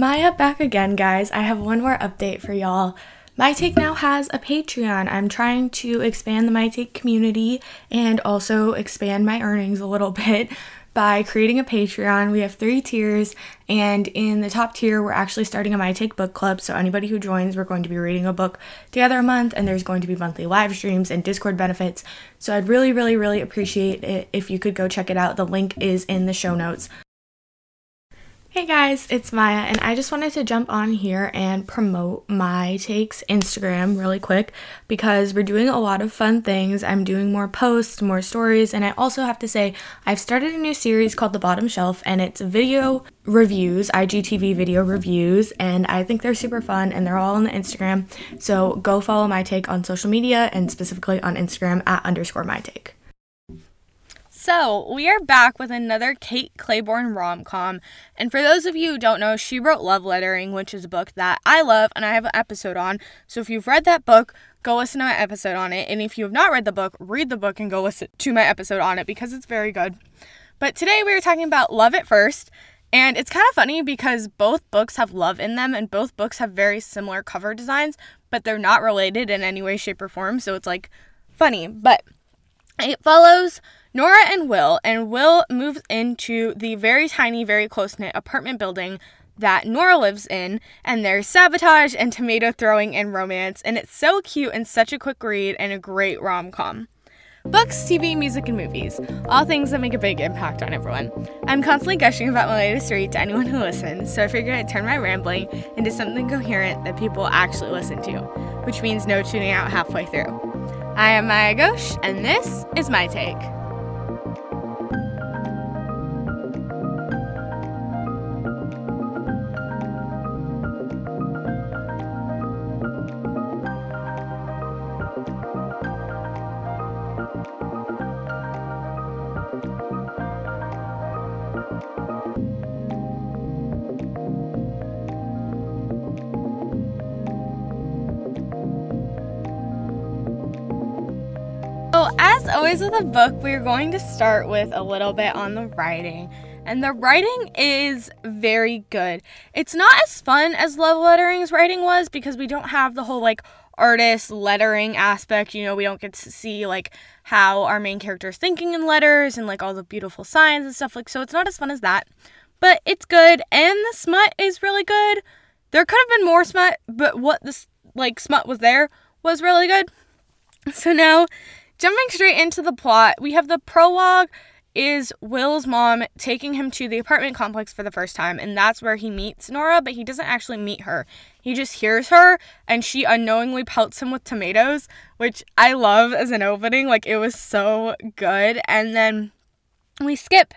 Maya back again, guys. I have one more update for y'all. My Take now has a Patreon. I'm trying to expand the My Take community and also expand my earnings a little bit by creating a Patreon. We have three tiers, and in the top tier, we're actually starting a My Take book club. So, anybody who joins, we're going to be reading a book together a month, and there's going to be monthly live streams and Discord benefits. So, I'd really, really, really appreciate it if you could go check it out. The link is in the show notes. Hey guys, it's Maya, and I just wanted to jump on here and promote my takes Instagram really quick because we're doing a lot of fun things. I'm doing more posts, more stories, and I also have to say I've started a new series called The Bottom Shelf, and it's video reviews, IGTV video reviews, and I think they're super fun and they're all on the Instagram. So go follow my take on social media and specifically on Instagram at underscore my take. So, we are back with another Kate Clayborn rom com. And for those of you who don't know, she wrote Love Lettering, which is a book that I love and I have an episode on. So, if you've read that book, go listen to my episode on it. And if you have not read the book, read the book and go listen to my episode on it because it's very good. But today we are talking about Love at First. And it's kind of funny because both books have love in them and both books have very similar cover designs, but they're not related in any way, shape, or form. So, it's like funny. But it follows Nora and Will, and Will moves into the very tiny, very close knit apartment building that Nora lives in, and there's sabotage and tomato throwing and romance, and it's so cute and such a quick read and a great rom com. Books, TV, music, and movies. All things that make a big impact on everyone. I'm constantly gushing about my latest read to anyone who listens, so I figured I'd turn my rambling into something coherent that people actually listen to, which means no tuning out halfway through. I am Maya Ghosh, and this is my take. Always with a book, we're going to start with a little bit on the writing. And the writing is very good. It's not as fun as Love Lettering's writing was because we don't have the whole like artist lettering aspect. You know, we don't get to see like how our main character is thinking in letters and like all the beautiful signs and stuff like so it's not as fun as that. But it's good and the smut is really good. There could have been more smut, but what this like smut was there was really good. So now Jumping straight into the plot, we have the prologue is Will's mom taking him to the apartment complex for the first time, and that's where he meets Nora, but he doesn't actually meet her. He just hears her, and she unknowingly pelts him with tomatoes, which I love as an opening. Like, it was so good. And then we skip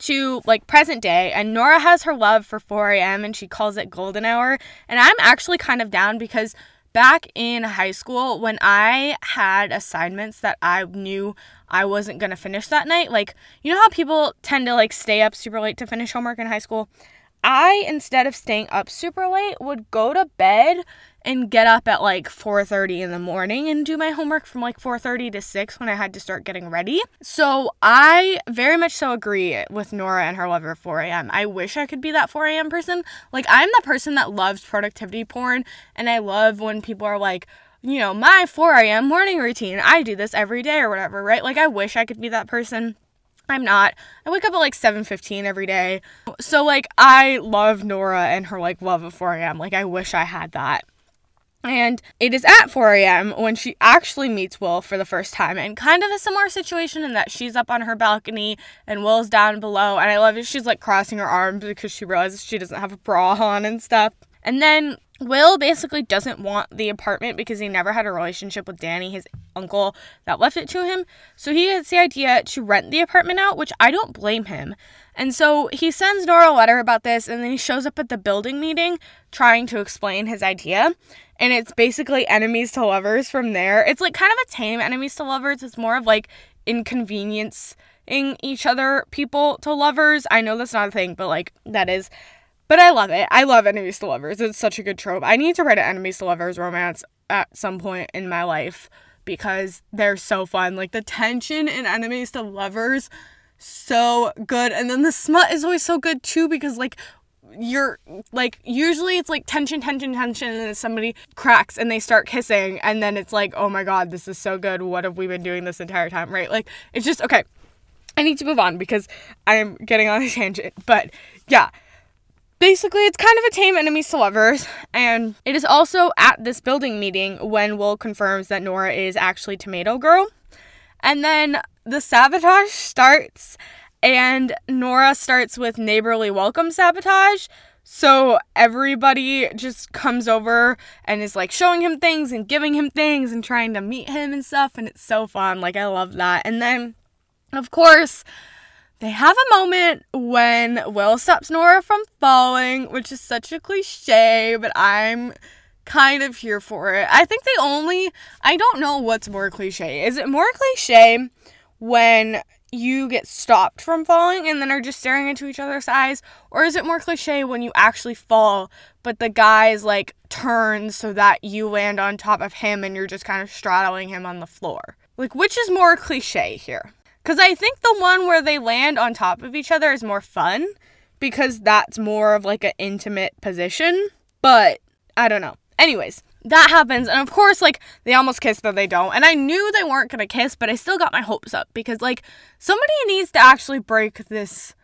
to like present day, and Nora has her love for 4 a.m., and she calls it golden hour. And I'm actually kind of down because back in high school when I had assignments that I knew I wasn't going to finish that night, like, you know how people tend to like stay up super late to finish homework in high school? I instead of staying up super late would go to bed and get up at like 4:30 in the morning and do my homework from like 4:30 to 6 when I had to start getting ready. So I very much so agree with Nora and her lover 4 a.m. I wish I could be that 4 a.m. person. Like I'm the person that loves productivity porn and I love when people are like you know, my 4 a.m. morning routine. I do this every day or whatever, right? Like I wish I could be that person. I'm not. I wake up at like 7:15 every day. So like I love Nora and her like love of 4 a.m. Like I wish I had that. And it is at 4 a.m. when she actually meets Will for the first time, and kind of a similar situation in that she's up on her balcony and Will's down below. And I love it. She's like crossing her arms because she realizes she doesn't have a bra on and stuff. And then Will basically doesn't want the apartment because he never had a relationship with Danny, his uncle that left it to him. So he gets the idea to rent the apartment out, which I don't blame him. And so he sends Nora a letter about this, and then he shows up at the building meeting trying to explain his idea and it's basically enemies to lovers from there. It's like kind of a tame enemies to lovers. It's more of like inconveniencing each other people to lovers. I know that's not a thing, but like that is. But I love it. I love enemies to lovers. It's such a good trope. I need to write an enemies to lovers romance at some point in my life because they're so fun. Like the tension in enemies to lovers so good. And then the smut is always so good too because like you're like usually it's like tension tension tension and then somebody cracks and they start kissing and then it's like oh my god this is so good. What have we been doing this entire time? Right? Like it's just okay. I need to move on because i'm getting on a tangent. But yeah. Basically it's kind of a tame enemies to lovers and it is also at this building meeting when will confirms that nora is actually tomato girl and then the sabotage starts and Nora starts with neighborly welcome sabotage. So everybody just comes over and is like showing him things and giving him things and trying to meet him and stuff. And it's so fun. Like, I love that. And then, of course, they have a moment when Will stops Nora from falling, which is such a cliche, but I'm kind of here for it. I think they only, I don't know what's more cliche. Is it more cliche when you get stopped from falling and then are just staring into each other's eyes? Or is it more cliche when you actually fall, but the guy's like turns so that you land on top of him and you're just kind of straddling him on the floor? Like, which is more cliche here? Because I think the one where they land on top of each other is more fun because that's more of like an intimate position. But I don't know. Anyways, that happens and of course like they almost kiss but they don't and i knew they weren't gonna kiss but i still got my hopes up because like somebody needs to actually break this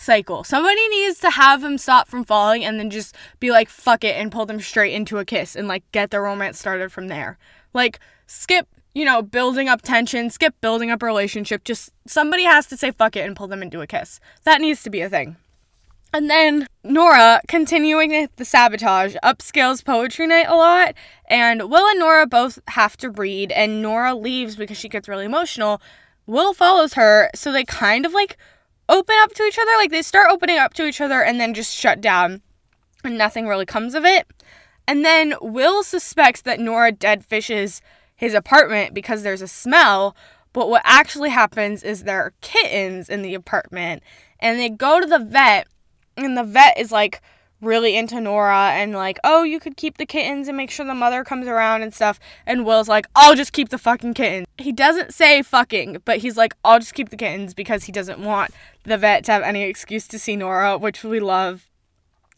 cycle. Somebody needs to have him stop from falling and then just be like fuck it and pull them straight into a kiss and like get the romance started from there. Like skip you know building up tension skip building up a relationship just somebody has to say fuck it and pull them into a kiss. That needs to be a thing and then Nora, continuing the sabotage, upscales poetry night a lot. And Will and Nora both have to read, and Nora leaves because she gets really emotional. Will follows her, so they kind of like open up to each other. Like they start opening up to each other and then just shut down, and nothing really comes of it. And then Will suspects that Nora dead fishes his apartment because there's a smell. But what actually happens is there are kittens in the apartment, and they go to the vet and the vet is like really into Nora and like, oh, you could keep the kittens and make sure the mother comes around and stuff. And Will's like, I'll just keep the fucking kittens. He doesn't say fucking, but he's like, I'll just keep the kittens because he doesn't want the vet to have any excuse to see Nora, which we love.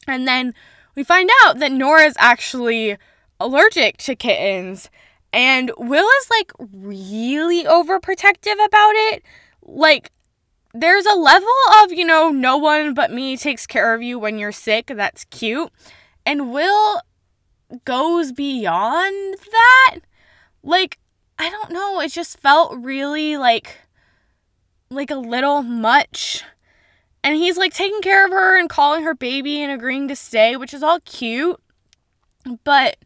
And then we find out that Nora is actually allergic to kittens. And Will is like really overprotective about it. Like, there's a level of, you know, no one but me takes care of you when you're sick. That's cute. And Will goes beyond that. Like, I don't know, it just felt really like like a little much. And he's like taking care of her and calling her baby and agreeing to stay, which is all cute. But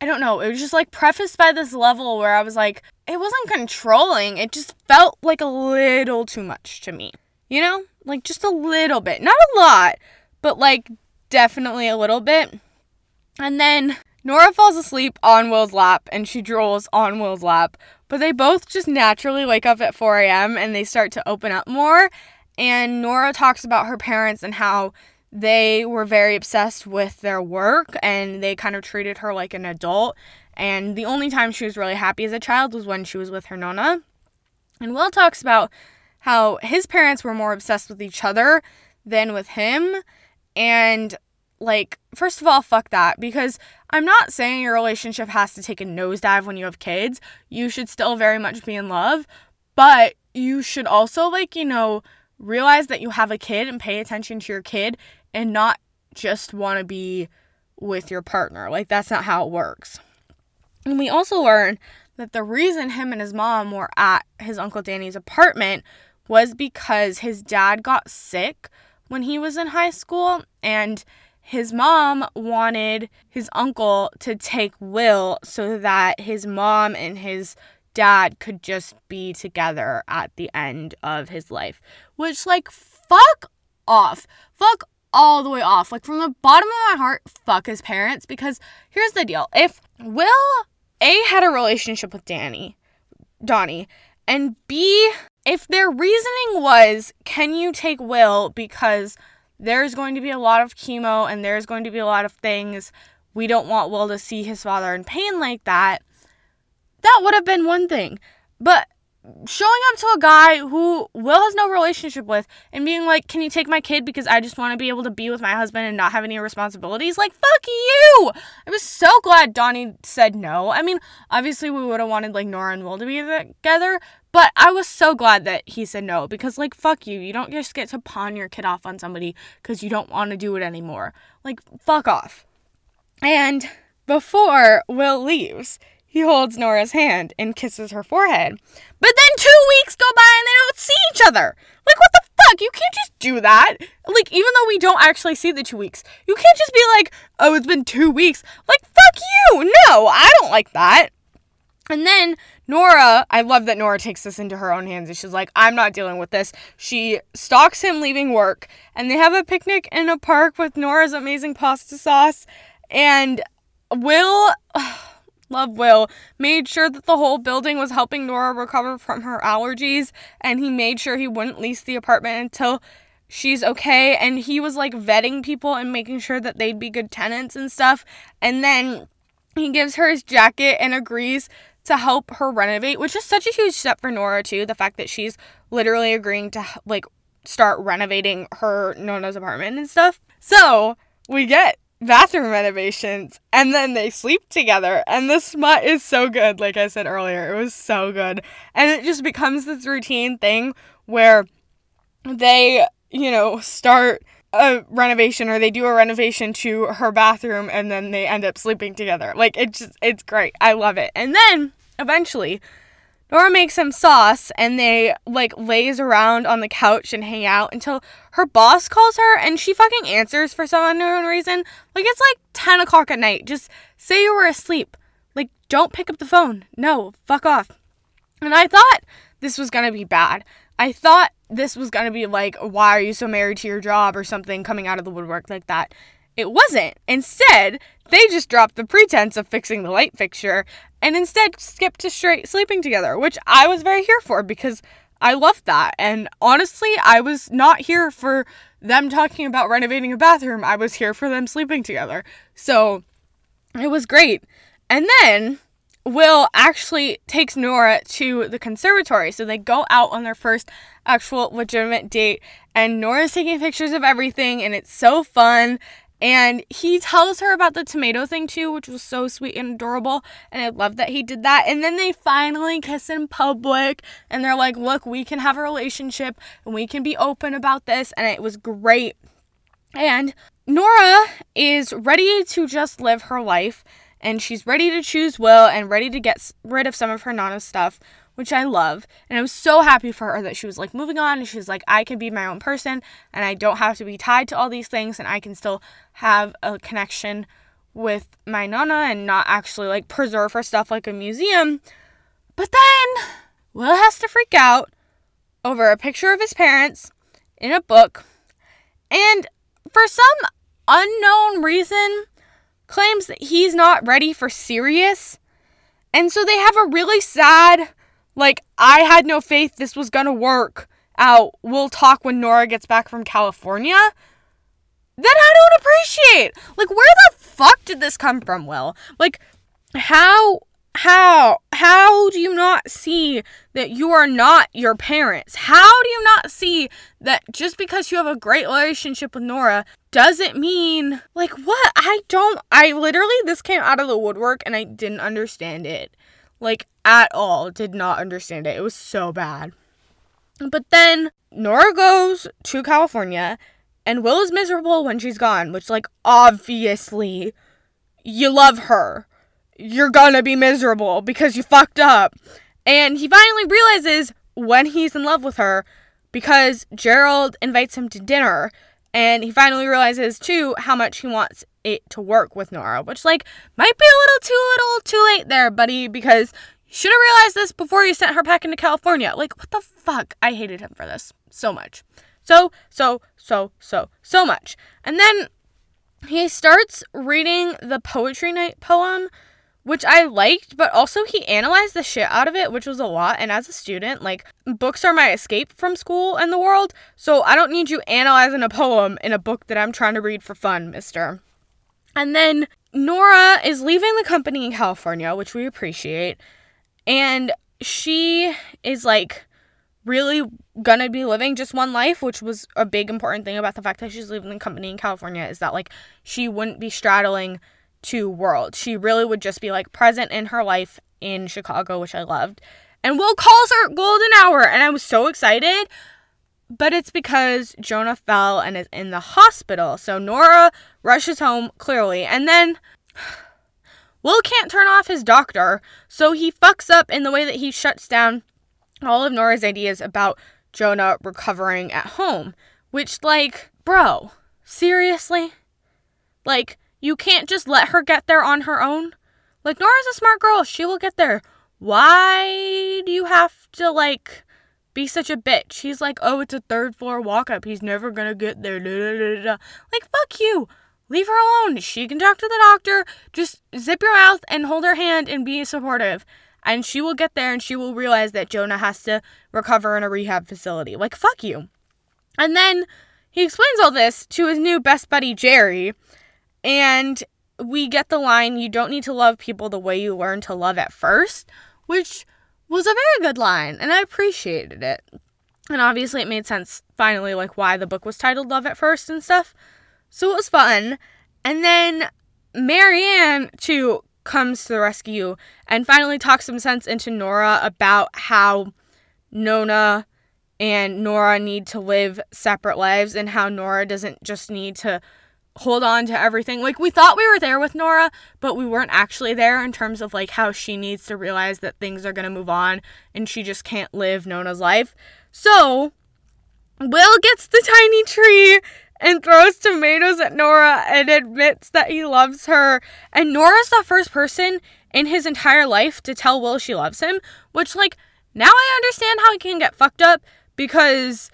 I don't know, it was just like prefaced by this level where I was like, it wasn't controlling. It just felt like a little too much to me. You know? Like just a little bit. Not a lot, but like definitely a little bit. And then Nora falls asleep on Will's lap and she drools on Will's lap. But they both just naturally wake up at 4 a.m. and they start to open up more. And Nora talks about her parents and how they were very obsessed with their work and they kind of treated her like an adult and the only time she was really happy as a child was when she was with her Nona. And Will talks about how his parents were more obsessed with each other than with him. And, like, first of all, fuck that. Because I'm not saying your relationship has to take a nosedive when you have kids. You should still very much be in love. But you should also, like, you know, realize that you have a kid and pay attention to your kid and not just want to be with your partner. Like, that's not how it works. And we also learned that the reason him and his mom were at his Uncle Danny's apartment was because his dad got sick when he was in high school and his mom wanted his uncle to take Will so that his mom and his dad could just be together at the end of his life. Which, like, fuck off. Fuck all the way off. Like, from the bottom of my heart, fuck his parents. Because here's the deal if Will a had a relationship with Danny, Donnie, and B if their reasoning was can you take Will because there's going to be a lot of chemo and there's going to be a lot of things we don't want Will to see his father in pain like that that would have been one thing but showing up to a guy who Will has no relationship with and being like, Can you take my kid because I just want to be able to be with my husband and not have any responsibilities? Like, fuck you! I was so glad Donnie said no. I mean, obviously, we would have wanted like Nora and Will to be together, but I was so glad that he said no because, like, fuck you. You don't just get to pawn your kid off on somebody because you don't want to do it anymore. Like, fuck off. And before Will leaves, he holds Nora's hand and kisses her forehead. But then two weeks go by and they don't see each other. Like, what the fuck? You can't just do that. Like, even though we don't actually see the two weeks, you can't just be like, oh, it's been two weeks. Like, fuck you. No, I don't like that. And then Nora, I love that Nora takes this into her own hands and she's like, I'm not dealing with this. She stalks him leaving work and they have a picnic in a park with Nora's amazing pasta sauce. And Will. love oh, Will, made sure that the whole building was helping Nora recover from her allergies, and he made sure he wouldn't lease the apartment until she's okay. And he was like vetting people and making sure that they'd be good tenants and stuff. And then he gives her his jacket and agrees to help her renovate, which is such a huge step for Nora, too. The fact that she's literally agreeing to like start renovating her Nona's apartment and stuff. So we get bathroom renovations and then they sleep together and the smut is so good like i said earlier it was so good. And it just becomes this routine thing where they you know start a renovation or they do a renovation to her bathroom and then they end up sleeping together. Like it's just it's great. I love it. And then eventually Nora makes some sauce and they like lays around on the couch and hang out until her boss calls her and she fucking answers for some unknown reason. Like it's like 10 o'clock at night. Just say you were asleep. Like don't pick up the phone. No, fuck off. And I thought this was gonna be bad. I thought this was gonna be like, why are you so married to your job or something coming out of the woodwork like that. It wasn't. Instead, they just dropped the pretense of fixing the light fixture and instead skipped to straight sleeping together, which I was very here for because I loved that. And honestly, I was not here for them talking about renovating a bathroom. I was here for them sleeping together. So it was great. And then Will actually takes Nora to the conservatory. So they go out on their first actual legitimate date, and Nora's taking pictures of everything, and it's so fun. And he tells her about the tomato thing too, which was so sweet and adorable. And I love that he did that. And then they finally kiss in public. And they're like, look, we can have a relationship and we can be open about this. And it was great. And Nora is ready to just live her life. And she's ready to choose Will and ready to get rid of some of her Nana stuff which I love. And I was so happy for her that she was like moving on and she was like, I can be my own person and I don't have to be tied to all these things and I can still have a connection with my Nana and not actually like preserve her stuff like a museum. But then Will has to freak out over a picture of his parents in a book and for some unknown reason claims that he's not ready for serious. And so they have a really sad like, I had no faith this was gonna work out. We'll talk when Nora gets back from California. Then I don't appreciate. Like, where the fuck did this come from, Will? Like, how how how do you not see that you are not your parents how do you not see that just because you have a great relationship with nora doesn't mean like what i don't i literally this came out of the woodwork and i didn't understand it like, at all. Did not understand it. It was so bad. But then Nora goes to California, and Will is miserable when she's gone, which, like, obviously, you love her. You're gonna be miserable because you fucked up. And he finally realizes when he's in love with her because Gerald invites him to dinner. And he finally realizes, too, how much he wants it to work with Nora, which like might be a little too little too late there, buddy, because you should have realized this before you sent her back into California. Like, what the fuck? I hated him for this so much. So, so, so, so, so much. And then he starts reading the poetry night poem, which I liked, but also he analyzed the shit out of it, which was a lot. And as a student, like, books are my escape from school and the world, so I don't need you analyzing a poem in a book that I'm trying to read for fun, mister. And then Nora is leaving the company in California, which we appreciate. And she is like really gonna be living just one life, which was a big important thing about the fact that she's leaving the company in California is that like she wouldn't be straddling two worlds. She really would just be like present in her life in Chicago, which I loved. And Will calls her golden hour, and I was so excited. But it's because Jonah fell and is in the hospital. So Nora rushes home clearly. And then Will can't turn off his doctor, so he fucks up in the way that he shuts down all of Nora's ideas about Jonah recovering at home. Which, like, bro, seriously? Like, you can't just let her get there on her own? Like, Nora's a smart girl. She will get there. Why do you have to, like, be such a bitch? He's like, oh, it's a third floor walk up. He's never gonna get there. Like, fuck you. Leave her alone. She can talk to the doctor. Just zip your mouth and hold her hand and be supportive and she will get there and she will realize that Jonah has to recover in a rehab facility. Like, fuck you. And then he explains all this to his new best buddy, Jerry, and we get the line, You don't need to love people the way you learn to love at first, which was a very good line, and I appreciated it. And obviously, it made sense finally, like why the book was titled Love at First and stuff. So it was fun. And then Marianne, too, comes to the rescue and finally talks some sense into Nora about how Nona and Nora need to live separate lives and how Nora doesn't just need to hold on to everything. Like we thought we were there with Nora, but we weren't actually there in terms of like how she needs to realize that things are going to move on and she just can't live Nona's life. So, Will gets the tiny tree and throws tomatoes at Nora and admits that he loves her. And Nora's the first person in his entire life to tell Will she loves him, which, like, now I understand how it can get fucked up because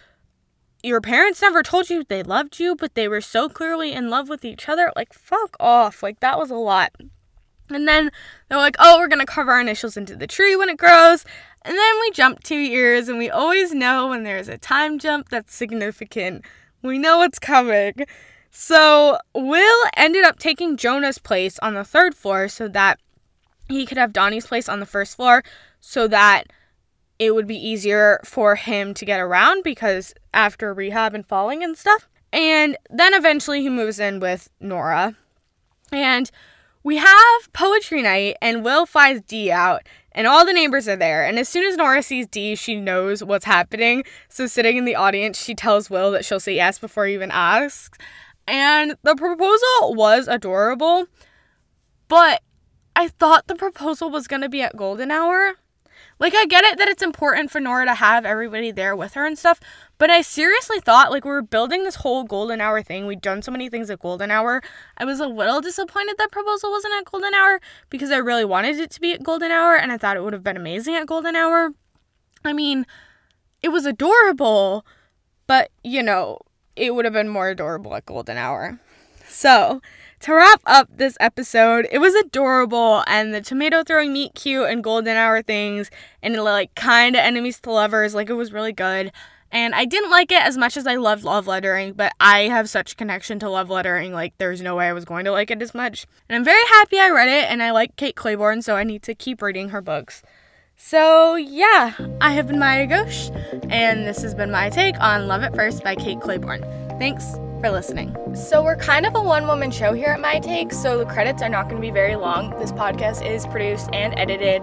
your parents never told you they loved you, but they were so clearly in love with each other. Like, fuck off. Like, that was a lot. And then they're like, oh, we're gonna carve our initials into the tree when it grows. And then we jump two years, and we always know when there's a time jump that's significant. We know what's coming. So, Will ended up taking Jonah's place on the third floor so that he could have Donnie's place on the first floor so that it would be easier for him to get around because after rehab and falling and stuff. And then eventually he moves in with Nora. And we have poetry night, and Will flies Dee out, and all the neighbors are there. And as soon as Nora sees Dee, she knows what's happening. So, sitting in the audience, she tells Will that she'll say yes before he even asks. And the proposal was adorable, but I thought the proposal was to be at golden hour. Like, I get it that it's important for Nora to have everybody there with her and stuff, but I seriously thought, like, we were building this whole golden hour thing. We'd done so many things at golden hour. I was a little disappointed that proposal wasn't at golden hour because I really wanted it to be at golden hour and I thought it would have been amazing at golden hour. I mean, it was adorable, but, you know, it would have been more adorable at golden hour. So, to wrap up this episode, it was adorable and the tomato throwing meet cute and golden hour things and like kind of enemies to lovers, like it was really good. And I didn't like it as much as I loved love lettering, but I have such connection to love lettering, like there's no way I was going to like it as much. And I'm very happy I read it and I like Kate Clayborn, so I need to keep reading her books. So, yeah, I have been Maya Ghosh, and this has been my take on Love at First by Kate Clayborn. Thanks for listening. So, we're kind of a one woman show here at My Take, so the credits are not going to be very long. This podcast is produced and edited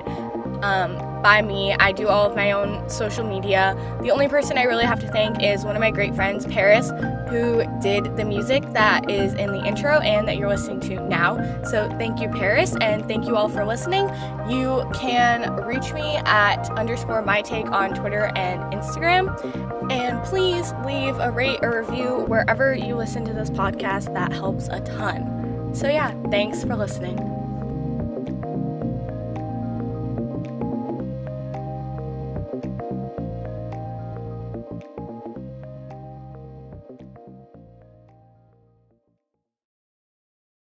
um, by me. I do all of my own social media. The only person I really have to thank is one of my great friends, Paris, who did the music that is in the intro and that you're listening to now. So thank you, Paris, and thank you all for listening. You can reach me at underscore my take on Twitter and Instagram. And please leave a rate or review wherever you listen to this podcast. That helps a ton. So, yeah, thanks for listening.